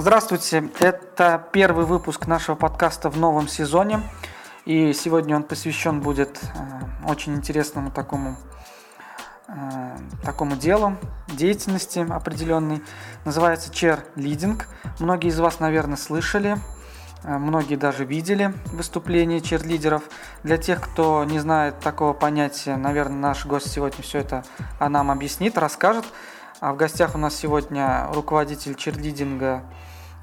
Здравствуйте, это первый выпуск нашего подкаста в новом сезоне. И сегодня он посвящен будет э, очень интересному такому, э, такому делу, деятельности определенной. Называется чер-лидинг. Многие из вас, наверное, слышали, э, многие даже видели выступления черлидеров. Для тех, кто не знает такого понятия, наверное, наш гость сегодня все это нам объяснит, расскажет. А в гостях у нас сегодня руководитель черлидинга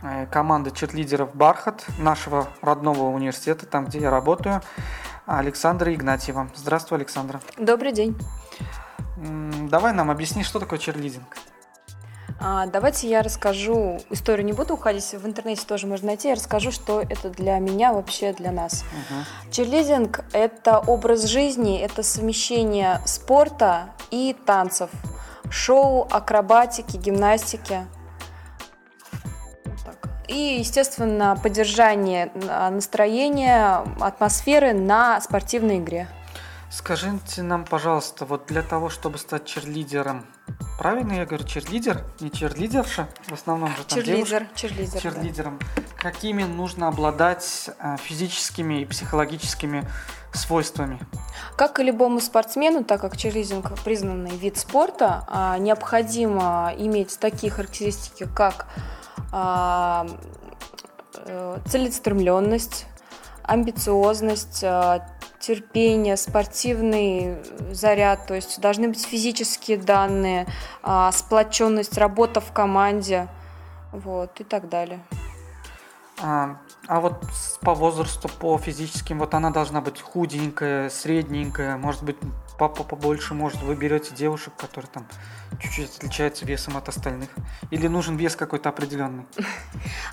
Э, команды черлидеров «Бархат» нашего родного университета, там, где я работаю, Александра Игнатьева. Здравствуй, Александра. Добрый день. Давай нам объясни, что такое черлидинг. А, давайте я расскажу, историю не буду уходить, в интернете тоже можно найти, я расскажу, что это для меня, вообще для нас. Угу. Черлидинг – это образ жизни, это совмещение спорта и танцев, шоу, акробатики, гимнастики. И, естественно, поддержание а, настроения, атмосферы на спортивной игре. Скажите нам, пожалуйста, вот для того, чтобы стать черлидером, правильно я говорю, черлидер, не черлидерша, в основном же там черлидер, девушка, черлидер, черлидером, да. какими нужно обладать а, физическими и психологическими свойствами? Как и любому спортсмену, так как черлидинг признанный вид спорта, а, необходимо иметь такие характеристики, как целеустремленность, амбициозность, а, терпение, спортивный заряд, то есть должны быть физические данные, а, сплоченность, работа в команде, вот и так далее. А, а вот по возрасту, по физическим, вот она должна быть худенькая, средненькая, может быть папа побольше, может вы берете девушек, которые там чуть-чуть отличаются весом от остальных? Или нужен вес какой-то определенный?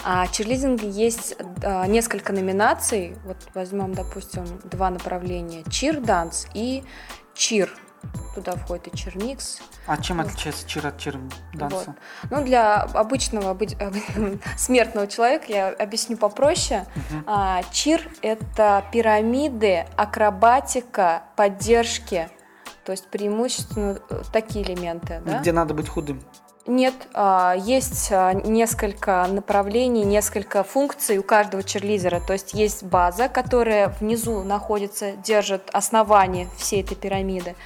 А черлидинге есть а, несколько номинаций. Вот возьмем, допустим, два направления. Чир-данс и чир. Туда входит и чермикс. А чем вот. отличается чир от чир-данса? Вот. Ну, для обычного смертного человека я объясню попроще. Угу. А, чир – это пирамиды, акробатика, поддержки то есть преимущественно э, такие элементы. Да? Где надо быть худым? Нет, а, есть а, несколько направлений, несколько функций у каждого черлидера. То есть есть база, которая внизу находится, держит основание всей этой пирамиды.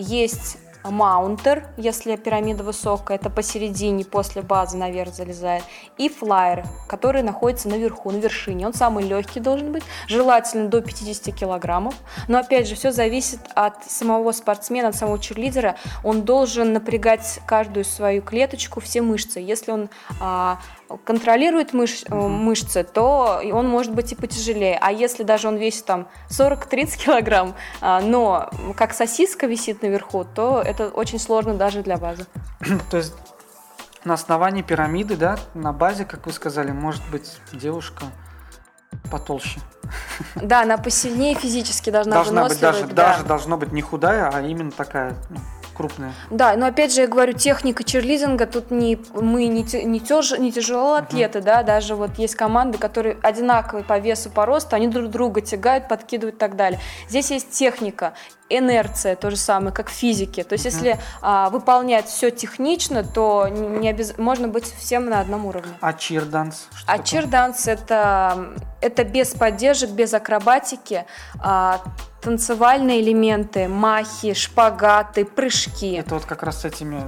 Есть маунтер, если пирамида высокая, это посередине, после базы наверх залезает, и флайер, который находится наверху, на вершине. Он самый легкий должен быть, желательно до 50 килограммов. Но опять же, все зависит от самого спортсмена, от самого черлидера. Он должен напрягать каждую свою клеточку, все мышцы. Если он а, контролирует мыш, угу. мышцы, то он может быть и потяжелее. А если даже он весит там 40-30 килограмм, а, но как сосиска висит наверху, то это очень сложно даже для базы. То есть на основании пирамиды, да, на базе, как вы сказали, может быть девушка потолще. Да, она посильнее физически должна, должна быть даже, да. даже должно быть не худая, а именно такая ну, крупная. Да, но опять же я говорю, техника черлизинга, тут не, мы не, не, тяж, не тяжелые атлеты, uh-huh. да, даже вот есть команды, которые одинаковые по весу, по росту, они друг друга тягают, подкидывают и так далее. Здесь есть техника, инерция, то же самое, как в физике. То есть, uh-huh. если а, выполнять все технично, то не обяз... можно быть всем на одном уровне. А чирданс? А чирданс это, это без поддержек, без акробатики. А, танцевальные элементы, махи, шпагаты, прыжки. Это вот как раз с этими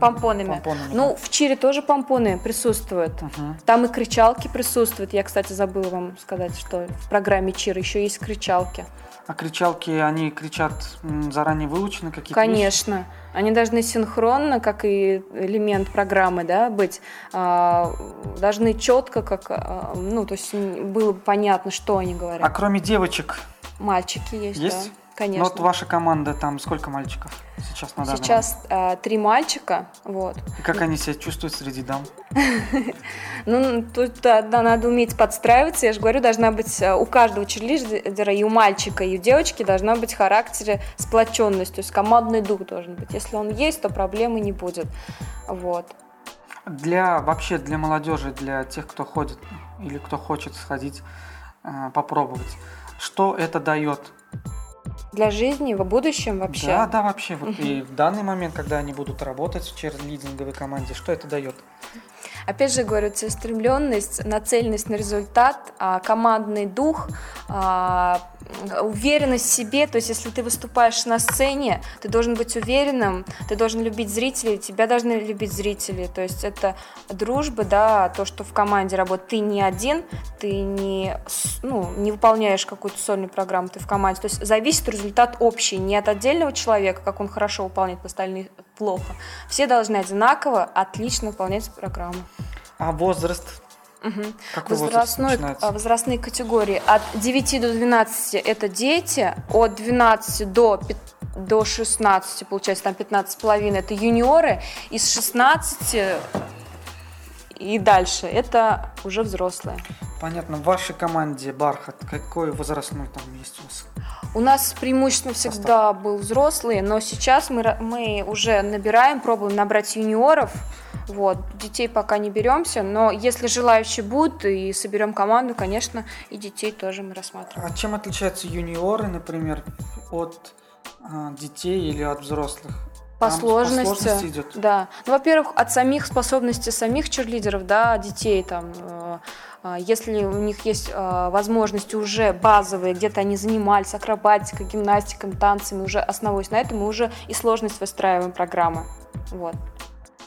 помпонами. помпонами ну, в чире тоже помпоны присутствуют. Угу. Там и кричалки присутствуют. Я, кстати, забыла вам сказать, что в программе чир еще есть кричалки. А кричалки, они кричат заранее выучены какие-то? Конечно. Вещи? Они должны синхронно, как и элемент программы, да, быть, э, должны четко, как, э, ну, то есть было понятно, что они говорят. А кроме девочек, Мальчики есть, есть? да. Конечно. Ну вот ваша команда, там сколько мальчиков сейчас на данный Сейчас э, три мальчика, вот. И как они себя чувствуют среди дам? Ну, тут да, надо уметь подстраиваться. Я же говорю, должна быть э, у каждого черлидера, и у мальчика, и у девочки должна быть характере сплоченность, то есть командный дух должен быть. Если он есть, то проблемы не будет. Вот. Для вообще для молодежи, для тех, кто ходит или кто хочет сходить, э, попробовать что это дает? Для жизни в будущем вообще? Да, да, вообще. Вот и в данный момент, когда они будут работать в черлидинговой команде, что это дает? Опять же говорю, целеустремленность, нацеленность на результат, а, командный дух, а, уверенность в себе, то есть если ты выступаешь на сцене, ты должен быть уверенным, ты должен любить зрителей, тебя должны любить зрители, то есть это дружба, да, то, что в команде работает, ты не один, ты не, ну, не выполняешь какую-то сольную программу, ты в команде, то есть зависит результат общий, не от отдельного человека, как он хорошо выполняет, остальные плохо. Все должны одинаково, отлично выполнять программу. А возраст Угу. Возрастной, возрастные категории от 9 до 12 это дети, от 12 до, до 16, получается, там 15,5 это юниоры, из 16 и дальше это уже взрослые. Понятно. В вашей команде Бархат какой возрастной там есть у вас? У нас преимущественно всегда был взрослый, но сейчас мы, мы уже набираем, пробуем набрать юниоров. Вот. Детей пока не беремся, но если желающие будут и соберем команду, конечно, и детей тоже мы рассматриваем. А чем отличаются юниоры, например, от а, детей или от взрослых? По Там сложности, по сложности идет. да. Ну, во-первых, от самих способностей самих черлидеров, да, детей там. Э, э, если у них есть э, возможности уже базовые, где-то они занимались акробатикой, гимнастикой, танцами, уже основываясь на этом, мы уже и сложность выстраиваем программы. Вот.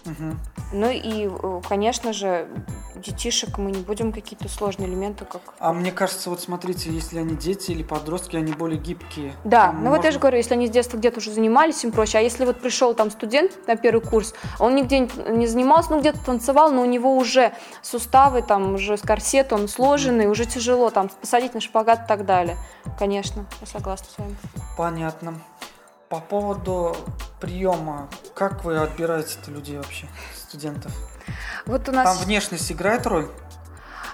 Угу. Ну и, э, конечно же, детишек мы не будем какие-то сложные элементы, как... А мне кажется, вот смотрите, если они дети или подростки, они более гибкие. Да, ну можно... вот я же говорю, если они с детства где-то уже занимались, им проще. А если вот пришел там студент на первый курс, он нигде не занимался, ну где-то танцевал, но у него уже суставы там уже с корсетом он сложенный, уже тяжело там посадить на шпагат и так далее. Конечно, я согласна с вами. Понятно. По поводу приема, как вы отбираете людей вообще, студентов? Вот у нас... Там внешность играет роль?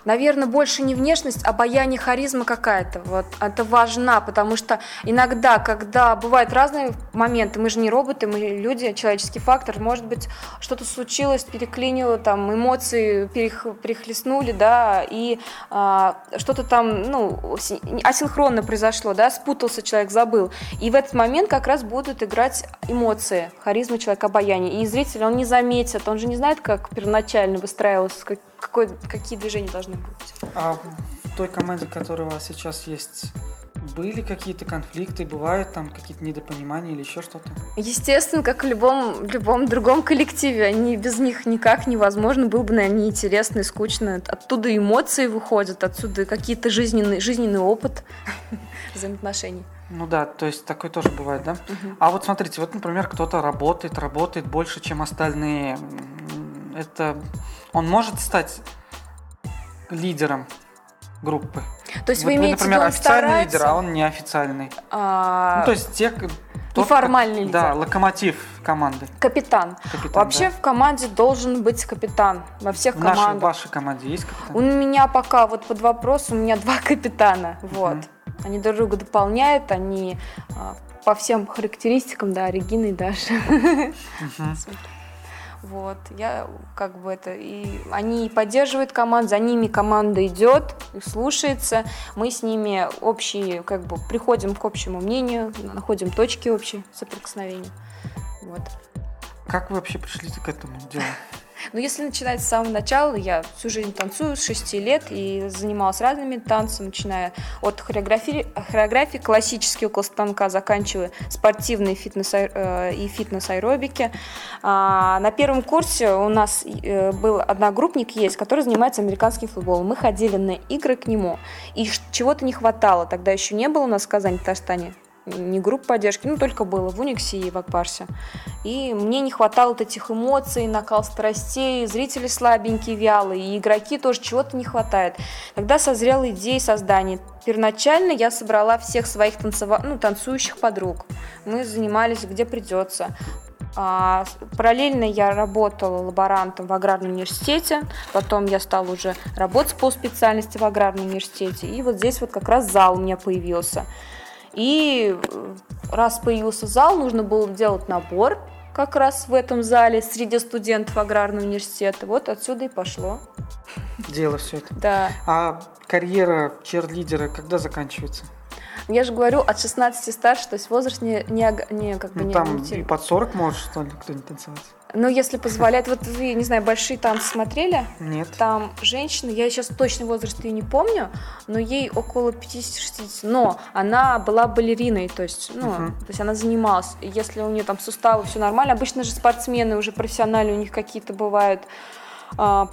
Наверное, больше не внешность, а обаяние, харизма какая-то. Вот это важна, потому что иногда, когда бывают разные моменты, мы же не роботы, мы люди, человеческий фактор, может быть, что-то случилось, переклинило, там, эмоции перех, перехлестнули, да, и а, что-то там, ну, асинхронно произошло, да, спутался человек, забыл. И в этот момент как раз будут играть эмоции, харизма человека, обаяние. И зритель, он не заметит, он же не знает, как первоначально выстраивалось, какой, какие движения должны быть. А в той команде, которая у вас сейчас есть, были какие-то конфликты, бывают там какие-то недопонимания или еще что-то? Естественно, как в любом, в любом другом коллективе. Они без них никак невозможно. Было бы, наверное, неинтересно и скучно. Оттуда эмоции выходят, отсюда какие-то жизненный, жизненный опыт взаимоотношений. Ну да, то есть такое тоже бывает, да? Угу. А вот смотрите, вот, например, кто-то работает, работает больше, чем остальные. Это он может стать лидером группы. То есть вот вы имеете например, официальный старается? лидер, а он неофициальный. А... Ну, то есть те, тот, Неформальный лидер. Да, локомотив команды. Капитан. капитан Вообще да. в команде должен быть капитан. Во всех в командах. В вашей команде есть капитан? У меня пока вот под вопрос, у меня два капитана. Вот. Угу. Они друг друга дополняют, они а, по всем характеристикам, да, Регина и Даша. Угу. Вот, я как бы это, и они поддерживают команду, за ними команда идет, слушается, мы с ними общие, как бы приходим к общему мнению, находим точки общие соприкосновения. Вот. Как вы вообще пришли к этому делу? Но если начинать с самого начала, я всю жизнь танцую с 6 лет и занималась разными танцами, начиная от хореографии, хореографии классические около станка, заканчивая спортивные фитнес, э, и фитнес-аэробики. А, на первом курсе у нас э, был одногруппник есть, который занимается американским футболом. Мы ходили на игры к нему, и чего-то не хватало. Тогда еще не было у нас в Казани, Татарстане не групп поддержки, ну, только было в Униксе и в Акпарсе. И мне не хватало вот этих эмоций, накал страстей, зрители слабенькие, вялые, и игроки тоже чего-то не хватает. Тогда созрела идея создания. Первоначально я собрала всех своих танцева... ну, танцующих подруг. Мы занимались где придется. А, параллельно я работала лаборантом в аграрном университете, потом я стала уже работать по специальности в аграрном университете, и вот здесь вот как раз зал у меня появился. И э, раз появился зал, нужно было делать набор как раз в этом зале среди студентов аграрного университета. Вот отсюда и пошло. Дело все это. Да. А карьера черлидера когда заканчивается? Я же говорю, от 16 старше, то есть возраст не, не, не как бы ну, не... там не и под 40 может, что ли, кто-нибудь танцевать? Ну, если позволяет, вот вы, не знаю, большие танцы смотрели? Нет. Там женщина, я сейчас точный возраст ее не помню, но ей около 50-60, но она была балериной, то есть, ну, Мгм. то есть она занималась. Если у нее там суставы все нормально, обычно же спортсмены уже профессиональные, у них какие-то бывают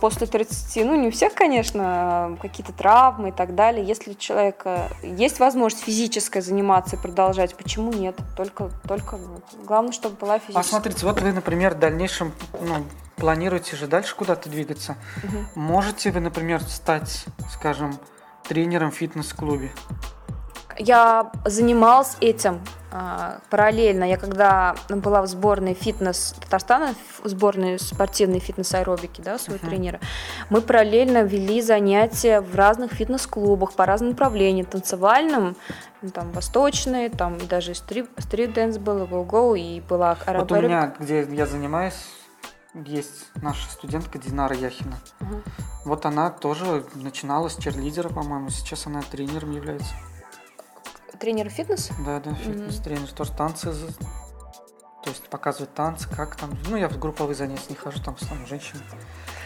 после 30, ну не у всех, конечно, а, какие-то травмы и так далее. Если у человека есть возможность физическая заниматься и продолжать, почему нет? Только, только главное, чтобы была А физическая. смотрите, вот вы, например, в дальнейшем ну, планируете же дальше куда-то двигаться. Мгм. Можете вы, например, стать, скажем, тренером в фитнес-клубе? Я занималась этим а, параллельно. Я когда была в сборной фитнес Татарстана, в сборной спортивной фитнес-аэробики, да, своего Мгм. тренера, мы параллельно вели занятия в разных фитнес-клубах по разным направлениям, танцевальным, ну, там, восточные, там, и даже street, street dance был, и волгоу, и была Вот у меня, где я занимаюсь, есть наша студентка Динара Яхина. Мгм. Вот она тоже начинала с черлидера, по-моему, сейчас она тренером является. Тренер фитнес? Да, да, фитнес-тренер, тоже танцы, то есть показывает танцы, как там, ну я в групповые занятия не хожу, там в основном женщины.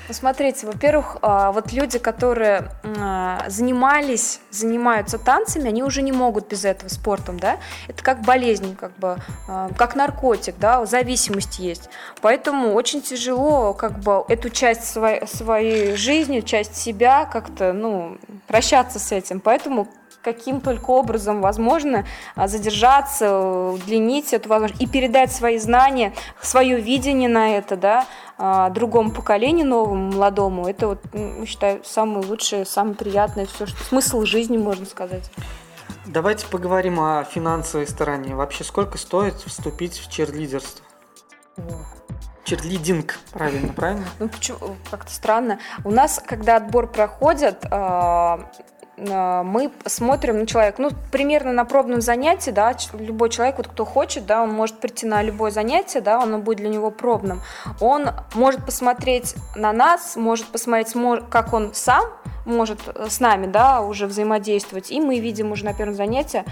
Ну, смотрите, во-первых, а, вот люди, которые а, занимались, занимаются танцами, они уже не могут без этого спортом, да? Это как болезнь, как бы, а, как наркотик, да, зависимость есть. Поэтому очень тяжело, как бы, эту часть своей, своей жизни, часть себя как-то, ну, прощаться с этим. Поэтому каким только образом возможно а, задержаться, удлинить эту возможность и передать свои знания, свое видение на это, да, а, другому поколению, новому, молодому. Это вот, м, считаю, самое лучшее, самое приятное, все, что смысл жизни, можно сказать. Давайте поговорим о финансовой стороне. Вообще, сколько стоит вступить в черлидерство? Черлидинг, правильно, правильно? Ну, почему, как-то странно. У нас, когда отбор проходит, а, мы смотрим на человека, ну, примерно на пробном занятии, да, любой человек, вот кто хочет, да, он может прийти на любое занятие, да, оно будет для него пробным. Он может посмотреть на нас, может посмотреть, мо- как он сам может э, с нами, да, уже взаимодействовать, и мы видим уже на первом занятии,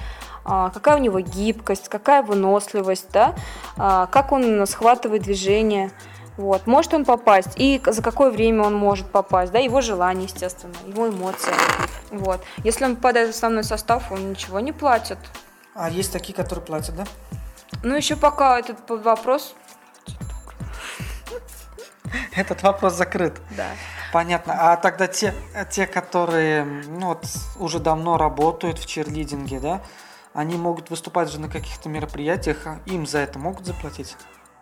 а, какая у него гибкость, какая выносливость, да, а, как он схватывает движение, вот. Может он попасть, и за какое время он может попасть, да, его желание, естественно, его эмоции. Вот. Если он попадает в основной состав, он ничего не платит. А есть такие, которые платят, да? Ну, еще пока этот вопрос, Этот вопрос закрыт. да. Понятно. А тогда те, те, которые ну, вот, уже давно работают в черлидинге, да, они могут выступать же на каких-то мероприятиях, а им за это могут заплатить?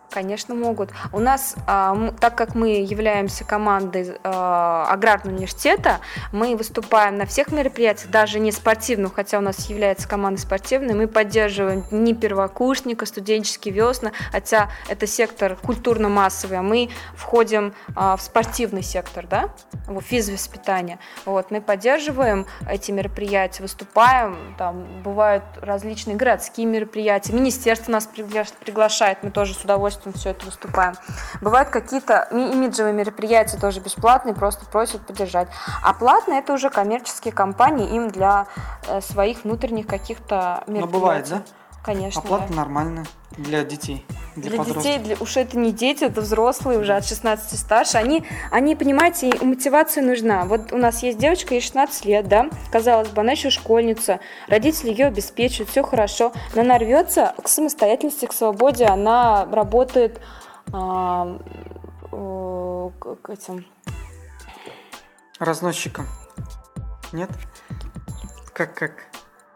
Конечно, могут. У нас, а, так как мы являемся командой а, аграрного университета, мы выступаем на всех мероприятиях, даже не спортивных, хотя у нас является команда спортивной, мы поддерживаем не первокурсника, студенческие весна, хотя это сектор культурно-массовый, а мы входим а, в спортивный сектор, да, в физвоспитание. Вот, мы поддерживаем эти мероприятия, выступаем, там бывают различные городские мероприятия, министерство нас пригла- приглашает, мы тоже с удовольствием все это выступаем. Бывают какие-то ми- имиджевые мероприятия тоже бесплатные, просто просят поддержать. А платные это уже коммерческие компании, им для э, своих внутренних каких-то мероприятий. бывает, да? Конечно. Оплата да. нормальная для детей, для, Для подростков. детей, для, уж это не дети, это взрослые уже от 16 и старше. Они, они, понимаете, им мотивация нужна. Вот у нас есть девочка, ей 16 лет, да, казалось бы, она еще школьница, родители ее обеспечивают, все хорошо, но она рвется к самостоятельности, к свободе, она работает а, к к этим Разносчиком. Нет? Как, как?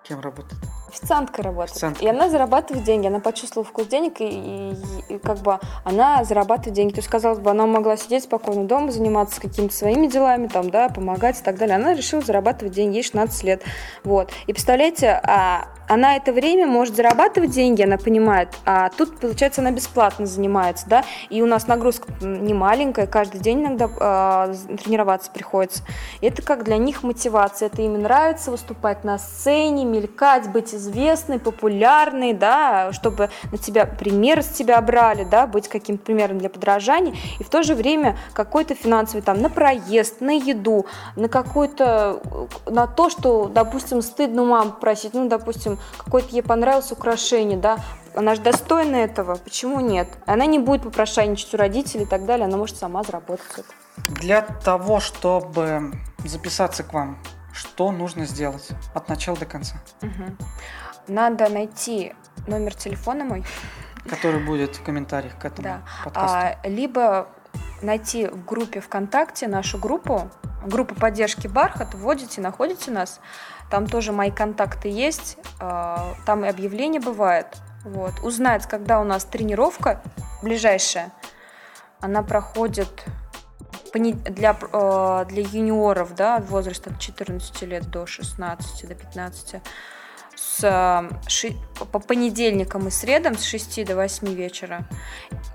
Кем работает? Официанткой работает. Официанткой. И она зарабатывает деньги. Она почувствовала вкус денег, и, и- и как бы она зарабатывает деньги. То есть, казалось бы, она могла сидеть спокойно дома, заниматься какими-то своими делами, там, да, помогать и так далее. Она решила зарабатывать деньги, ей 16 лет. Вот. И представляете, а, она это время может зарабатывать деньги, она понимает, а тут, получается, она бесплатно занимается, да, и у нас нагрузка не маленькая, каждый день иногда а, тренироваться приходится. И это как для них мотивация, это им нравится выступать на сцене, мелькать, быть известный, популярный, да, чтобы на тебя пример с тебя брали, да, быть каким-то примером для подражания, и в то же время какой-то финансовый там на проезд, на еду, на какой-то, на то, что, допустим, стыдно маму просить, ну, допустим, какое-то ей понравилось украшение, да, она же достойна этого, почему нет? Она не будет попрошайничать у родителей и так далее, она может сама заработать это. Для того, чтобы записаться к вам, что нужно сделать от начала до конца? Угу. Надо найти номер телефона мой. Который будет в комментариях к этому да. подкасту. А, либо найти в группе ВКонтакте нашу группу, группа поддержки Бархат, вводите, находите нас. Там тоже мои контакты есть, а, там и объявления бывают. Вот. Узнать, когда у нас тренировка ближайшая. Она проходит для, э, для юниоров, да, возраста от 14 лет до 16, до 15, с, ши, по понедельникам и средам с 6 до 8 вечера.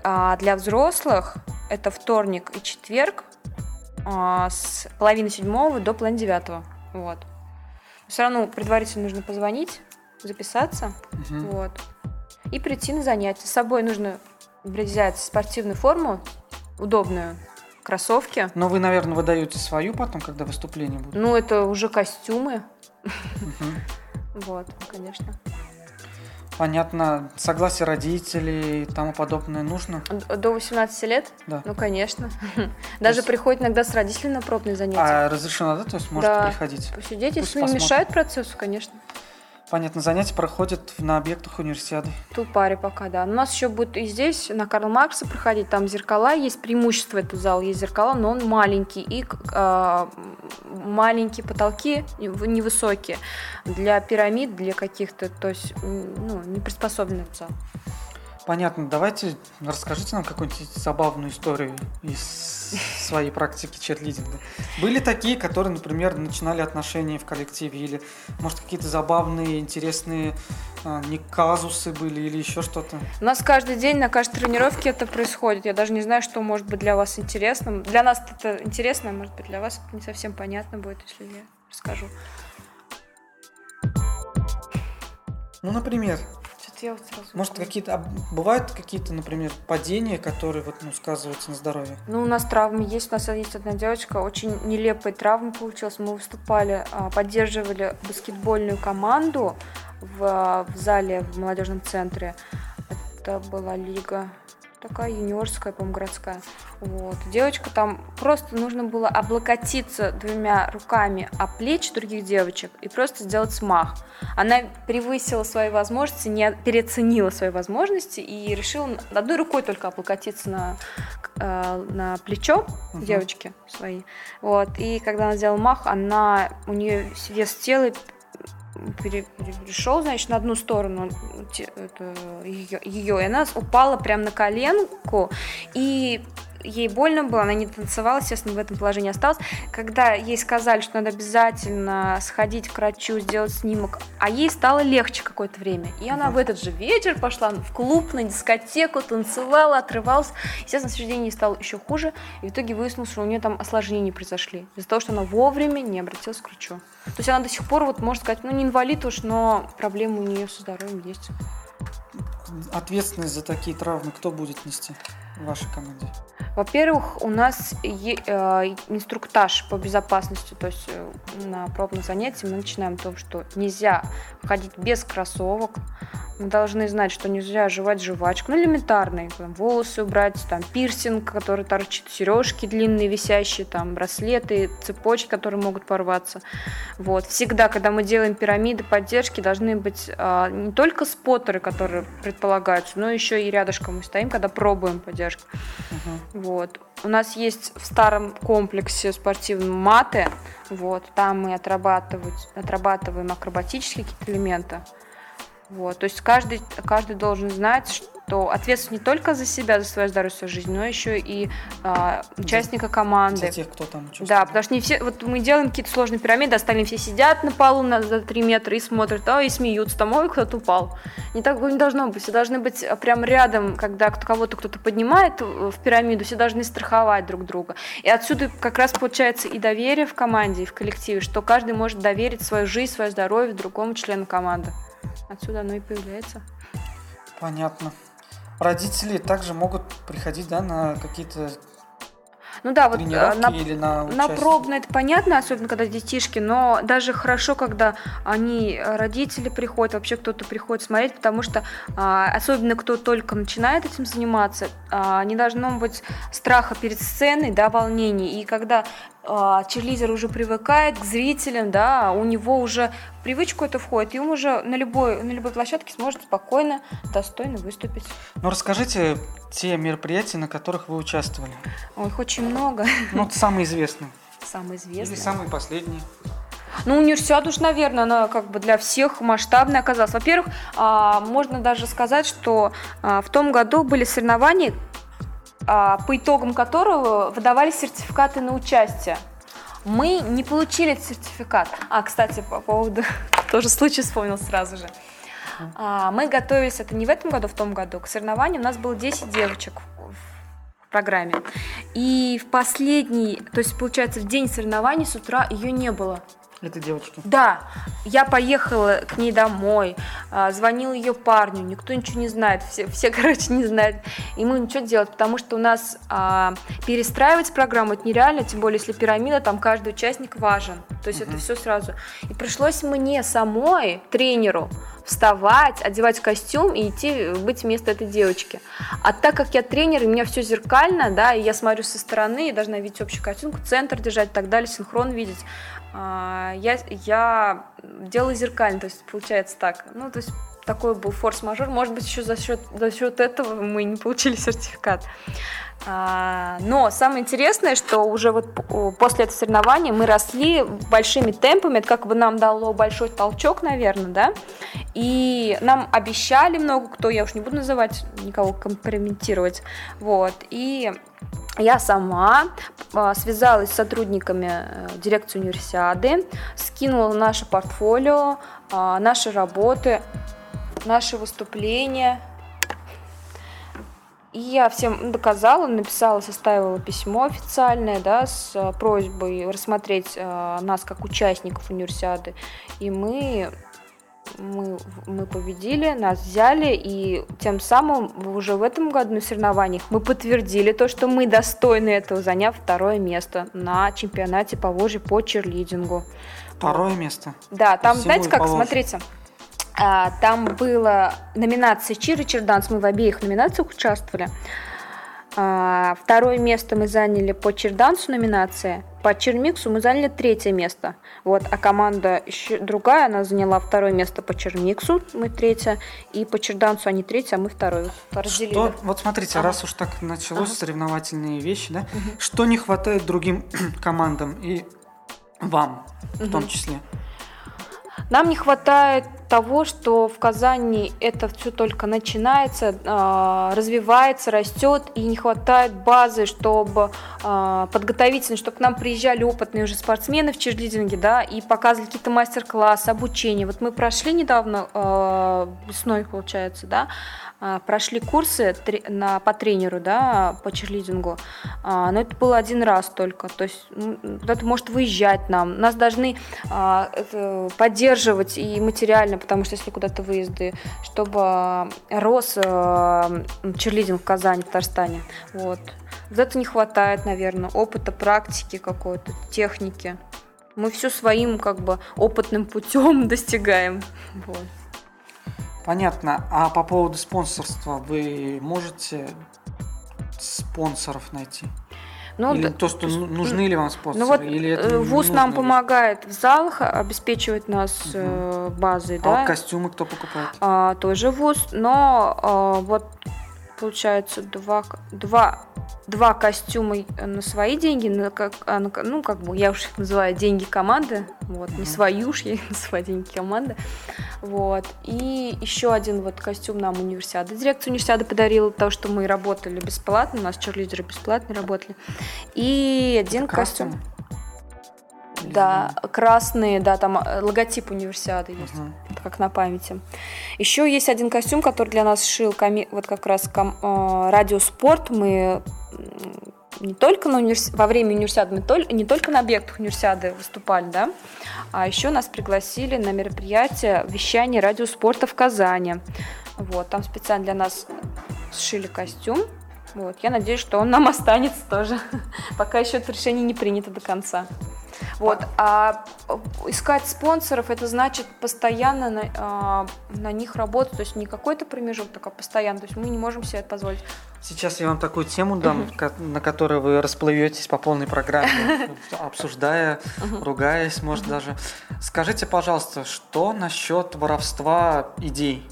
А для взрослых это вторник и четверг а, с половины седьмого до половины девятого. Вот. Все равно предварительно нужно позвонить, записаться. Угу. Вот. И прийти на занятия. С собой нужно взять спортивную форму, удобную, кроссовки. Но вы, наверное, выдаете свою потом, когда выступление будет? Ну, это уже костюмы. Вот, конечно. Понятно. Согласие родителей и тому подобное нужно? До 18 лет? Да. Ну, конечно. Даже есть... приходит иногда с родителями на пробные занятия. А разрешено, да? То есть может да. приходить? Посидеть, Пусть если не мешает процессу, конечно. Понятно, занятия проходят на объектах универсиады. Тут паре пока, да. У нас еще будет и здесь, на Карл Маркса проходить, там зеркала, есть преимущество этого зала, есть зеркала, но он маленький, и э, маленькие потолки, невысокие, для пирамид, для каких-то, то есть, ну, не приспособленный зал. Понятно. Давайте расскажите нам какую-нибудь забавную историю из своей практики черлидинга. Были такие, которые, например, начинали отношения в коллективе, или, может, какие-то забавные, интересные а, не казусы были, или еще что-то? У нас каждый день на каждой тренировке это происходит. Я даже не знаю, что может быть для вас интересным. Для нас это интересно, а может быть, для вас это не совсем понятно будет, если я расскажу. Ну, например, вот сразу... Может, какие-то... А бывают какие-то, например, падения, которые вот, ну, сказываются на здоровье? Ну, у нас травмы есть. У нас есть одна девочка, очень нелепая травма получилась. Мы выступали, а, поддерживали баскетбольную команду в, в зале в молодежном центре. Это была лига такая юниорская, по-моему, городская. Вот. Девочка там просто нужно было облокотиться двумя руками о плечи других девочек и просто сделать смах. Она превысила свои возможности, не переоценила свои возможности и решила одной рукой только облокотиться на, э, на плечо угу. девочки своей. Вот. И когда она сделала мах, она, у нее вес тела перешел, значит, на одну сторону это, ее, ее, и она упала прямо на коленку, и ей больно было, она не танцевала, естественно, в этом положении осталась. Когда ей сказали, что надо обязательно сходить к врачу, сделать снимок, а ей стало легче какое-то время. И она в этот же вечер пошла в клуб, на дискотеку, танцевала, отрывалась. Естественно, на ей стало еще хуже, и в итоге выяснилось, что у нее там осложнения произошли из-за того, что она вовремя не обратилась к врачу. То есть она до сих пор, вот, можно сказать, ну, не инвалид уж, но проблемы у нее со здоровьем есть. Ответственность за такие травмы кто будет нести в вашей команде? Во-первых, у нас э, инструктаж по безопасности, то есть э, на пробном занятии мы начинаем с того, что нельзя ходить без кроссовок, мы должны знать, что нельзя жевать жвачку, ну элементарные, там, волосы убрать, там пирсинг, который торчит, сережки длинные висящие, там браслеты, цепочки, которые могут порваться. Вот. Всегда, когда мы делаем пирамиды поддержки, должны быть а, не только споттеры, которые предполагаются, но еще и рядышком мы стоим, когда пробуем поддержку. Uh-huh. Вот. У нас есть в старом комплексе спортивном маты, вот, там мы отрабатывать, отрабатываем акробатические какие-то элементы. Вот, то есть каждый, каждый должен знать, что ответственность не только за себя, за свое здоровье, свою жизнь, но еще и а, участника команды. За тех, кто там участвует. Да, потому что не все, вот мы делаем какие-то сложные пирамиды, остальные все сидят на полу на, за 3 метра и смотрят, а, и смеются, там, ой, кто-то упал. Не так не должно быть, все должны быть а, прям рядом, когда кого-то кто-то поднимает в пирамиду, все должны страховать друг друга. И отсюда как раз получается и доверие в команде, и в коллективе, что каждый может доверить свою жизнь, свое здоровье другому члену команды. Отсюда оно и появляется. Понятно. Родители также могут приходить, да, на какие-то ну да, вот на, или на, на пробно это понятно, особенно когда детишки, но даже хорошо, когда они, родители приходят, вообще кто-то приходит смотреть, потому что а, особенно кто только начинает этим заниматься, а, не должно быть страха перед сценой, да, волнений. И когда а, черлизер уже привыкает к зрителям, да, у него уже в привычку это входит, и он уже на любой, на любой площадке сможет спокойно, достойно выступить. Ну, расскажите те мероприятия, на которых вы участвовали. Ой, их очень много. Ну, самые известные. Самые известные. Или самые последние. Ну, универсиад уж, наверное, она как бы для всех масштабная оказалась. Во-первых, а, можно даже сказать, что а, в том году были соревнования, по итогам которого выдавали сертификаты на участие. Мы не получили сертификат. А, кстати, по поводу... Тоже случай вспомнил сразу же. А, мы готовились, это не в этом году, в том году, к соревнованию. У нас было 10 девочек в программе. И в последний, то есть, получается, в день соревнований с утра ее не было. Это девочки? Да. Я поехала к ней домой, а, звонила ее парню, никто ничего не знает, все, все короче, не знают. И мы ничего делать, потому что у нас а, перестраивать программу это нереально, тем более, если пирамида, там каждый участник важен. То есть uh-huh. это все сразу. И пришлось мне самой, тренеру, вставать, одевать костюм и идти быть вместо этой девочки. А так как я тренер, и у меня все зеркально, да, и я смотрю со стороны, и должна видеть общую картинку, центр держать и так далее, синхрон видеть, я, я делаю зеркально, то есть получается так. Ну, то есть такой был форс-мажор. Может быть, еще за счет, за счет этого мы не получили сертификат. А, но самое интересное, что уже вот после этого соревнования мы росли большими темпами, это как бы нам дало большой толчок, наверное, да, и нам обещали много кто, я уж не буду называть, никого компрометировать, вот, и я сама а, связалась с сотрудниками э, дирекции универсиады, скинула наше портфолио, а, наши работы, наши выступления. И я всем доказала, написала, составила письмо официальное, да, с просьбой рассмотреть э, нас как участников универсиады. И мы мы, мы победили, нас взяли, и тем самым уже в этом году на соревнованиях мы подтвердили то, что мы достойны этого, заняв второе место на чемпионате по Волжье по черлидингу. Второе место? Да, там, Всего знаете как, смотрите, а, там была номинация Чир и Черданс, мы в обеих номинациях участвовали. А, второе место мы заняли по чердансу номинации, по чермиксу мы заняли третье место. Вот, а команда еще другая, она заняла второе место по чермиксу, мы третье, и по чердансу они третье, а мы второе. Разделили. Что, вот смотрите, ага. раз уж так началось ага. соревновательные вещи, да, угу. что не хватает другим командам и вам угу. в том числе? Нам не хватает того, что в Казани это все только начинается, а, развивается, растет, и не хватает базы, чтобы а, подготовительно, чтобы к нам приезжали опытные уже спортсмены в черлидинге, да, и показывали какие-то мастер-классы, обучение. Вот мы прошли недавно, а, весной, получается, да, прошли курсы на, по тренеру, да, по черлидингу, а, но это было один раз только, то есть это может выезжать нам, нас должны а, поддерживать и материально, потому что если куда-то выезды, чтобы рос черлидинг в Казани, в Татарстане, вот. Вот это не хватает, наверное, опыта, практики какой-то, техники. Мы все своим как бы опытным путем достигаем. Вот. Понятно. А по поводу спонсорства вы можете спонсоров найти? Ну, или да, то, что нужны ли вам спонсоры? Ну вот или это э, ВУЗ нам помогает в залах, обеспечивать нас угу. базой, а да. костюмы кто покупает? А, тоже ВУЗ, но а, вот получается два, два два костюма на свои деньги, на, как, а, на, ну, как бы, я уж их называю деньги команды, вот, не свои уж, я называю деньги команды, вот, и еще один вот костюм нам универсиады. Дирекция универсиады подарила то, что мы работали бесплатно, у нас черлидеры бесплатно работали, и один костюм. костюм. Да, красные, да, там э, логотип универсиады есть, uh как на памяти. Еще есть один костюм, который для нас шил коми... вот как раз ком... э, радиоспорт. Мы не только на универс... во время универсиады, мы тол... не только на объектах универсиады выступали, да, а еще нас пригласили на мероприятие вещания радиоспорта в Казани. Вот, там специально для нас сшили костюм. Вот, я надеюсь, что он нам останется тоже, пока еще это решение не принято до конца. Вот. А искать спонсоров, это значит постоянно на, а, на них работать, то есть не какой-то промежуток, а постоянно. То есть мы не можем себе это позволить. Сейчас я вам такую тему дам, на которой вы расплыветесь по полной программе, обсуждая, ругаясь, может даже. Скажите, пожалуйста, что насчет воровства идей?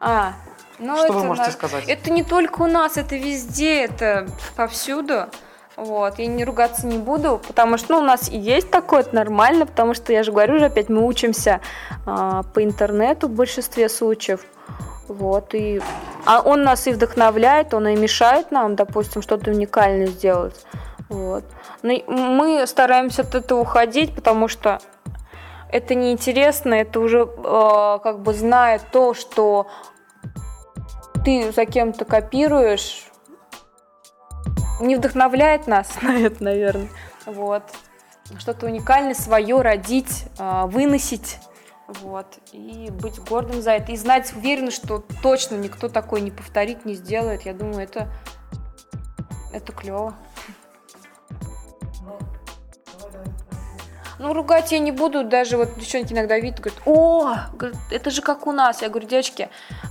А, ну что это, вы можете сказать? Это не только у нас, это везде, это повсюду. Вот, я не ругаться не буду, потому что ну, у нас и есть такое, это нормально, потому что я же говорю уже опять, мы учимся а, по интернету в большинстве случаев. Вот, и а он нас и вдохновляет, он и мешает нам, допустим, что-то уникальное сделать. Вот. Но мы стараемся от этого уходить, потому что это неинтересно, это уже э, как бы зная то, что ты за кем-то копируешь, не вдохновляет нас на это, наверное. Вот. Что-то уникальное свое родить, а, выносить. Вот. И быть гордым за это. И знать уверенно, что точно никто такой не повторит, не сделает. Я думаю, это, это клево. Ну, ругать я не буду, даже вот девчонки иногда видят, говорят, о, это же как у нас. Я говорю, девочки,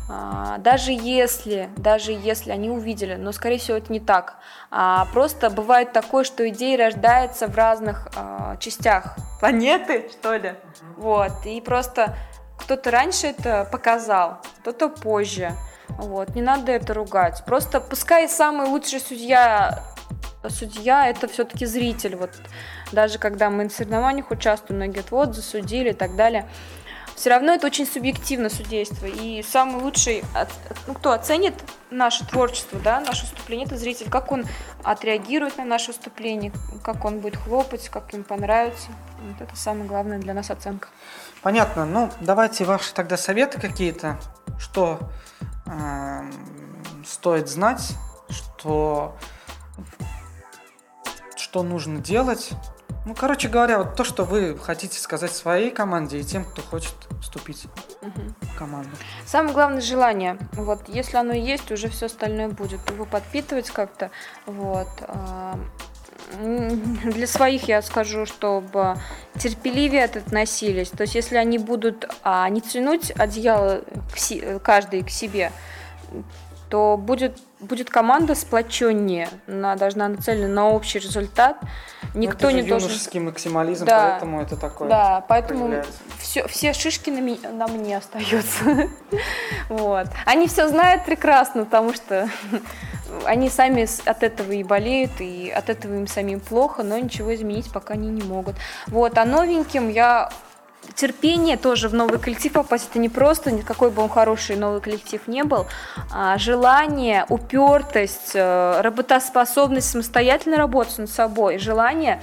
а, даже если, даже если они увидели, но, скорее всего, это не так. А, просто бывает такое, что идея рождается в разных а, частях планеты, что ли. Вот, и просто кто-то раньше это показал, кто-то позже. Вот, не надо это ругать. Просто пускай самый лучший судья судья это все-таки зритель. Вот даже когда мы на соревнованиях участвуем, многие говорят, вот, засудили и так далее. Все равно это очень субъективно судейство. И самый лучший, ну, кто оценит наше творчество, да, наше выступление, это зритель. Как он отреагирует на наше выступление, как он будет хлопать, как им понравится. Вот это самое главное для нас оценка. Понятно. Ну, давайте ваши тогда советы какие-то, что э, стоит знать, что что нужно делать. Ну, короче говоря, вот то, что вы хотите сказать своей команде и тем, кто хочет вступить угу. в команду. Самое главное желание. Вот, если оно есть, уже все остальное будет. Его подпитывать как-то. Вот. А, для своих я скажу, чтобы терпеливее относились. То есть, если они будут а, не тянуть одеяло к си, каждый к себе, то будет, будет команда сплоченнее, она должна нацелена на общий результат. Никто это же не юношеский должен... максимализм, да, поэтому это такое. Да, поэтому все, все шишки на, ми... на мне остаются. вот. Они все знают прекрасно, потому что они сами от этого и болеют, и от этого им самим плохо, но ничего изменить пока они не могут. Вот, а новеньким я терпение тоже в новый коллектив попасть, это не просто, какой бы он хороший новый коллектив не был, а желание, упертость, э, работоспособность самостоятельно работать над собой, желание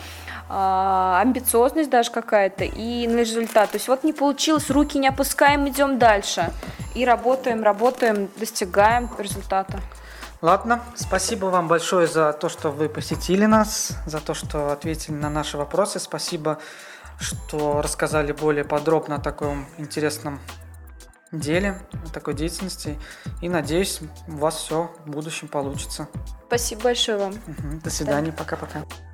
а, амбициозность даже какая-то и на результат. То есть вот не получилось, руки не опускаем, идем дальше. И работаем, работаем, достигаем результата. Ладно, спасибо вам большое за то, что вы посетили нас, за то, что ответили на наши вопросы. Спасибо что рассказали более подробно о таком интересном деле, о такой деятельности. И надеюсь, у вас все в будущем получится. Спасибо большое вам. Угу. До свидания, пока-пока. Да.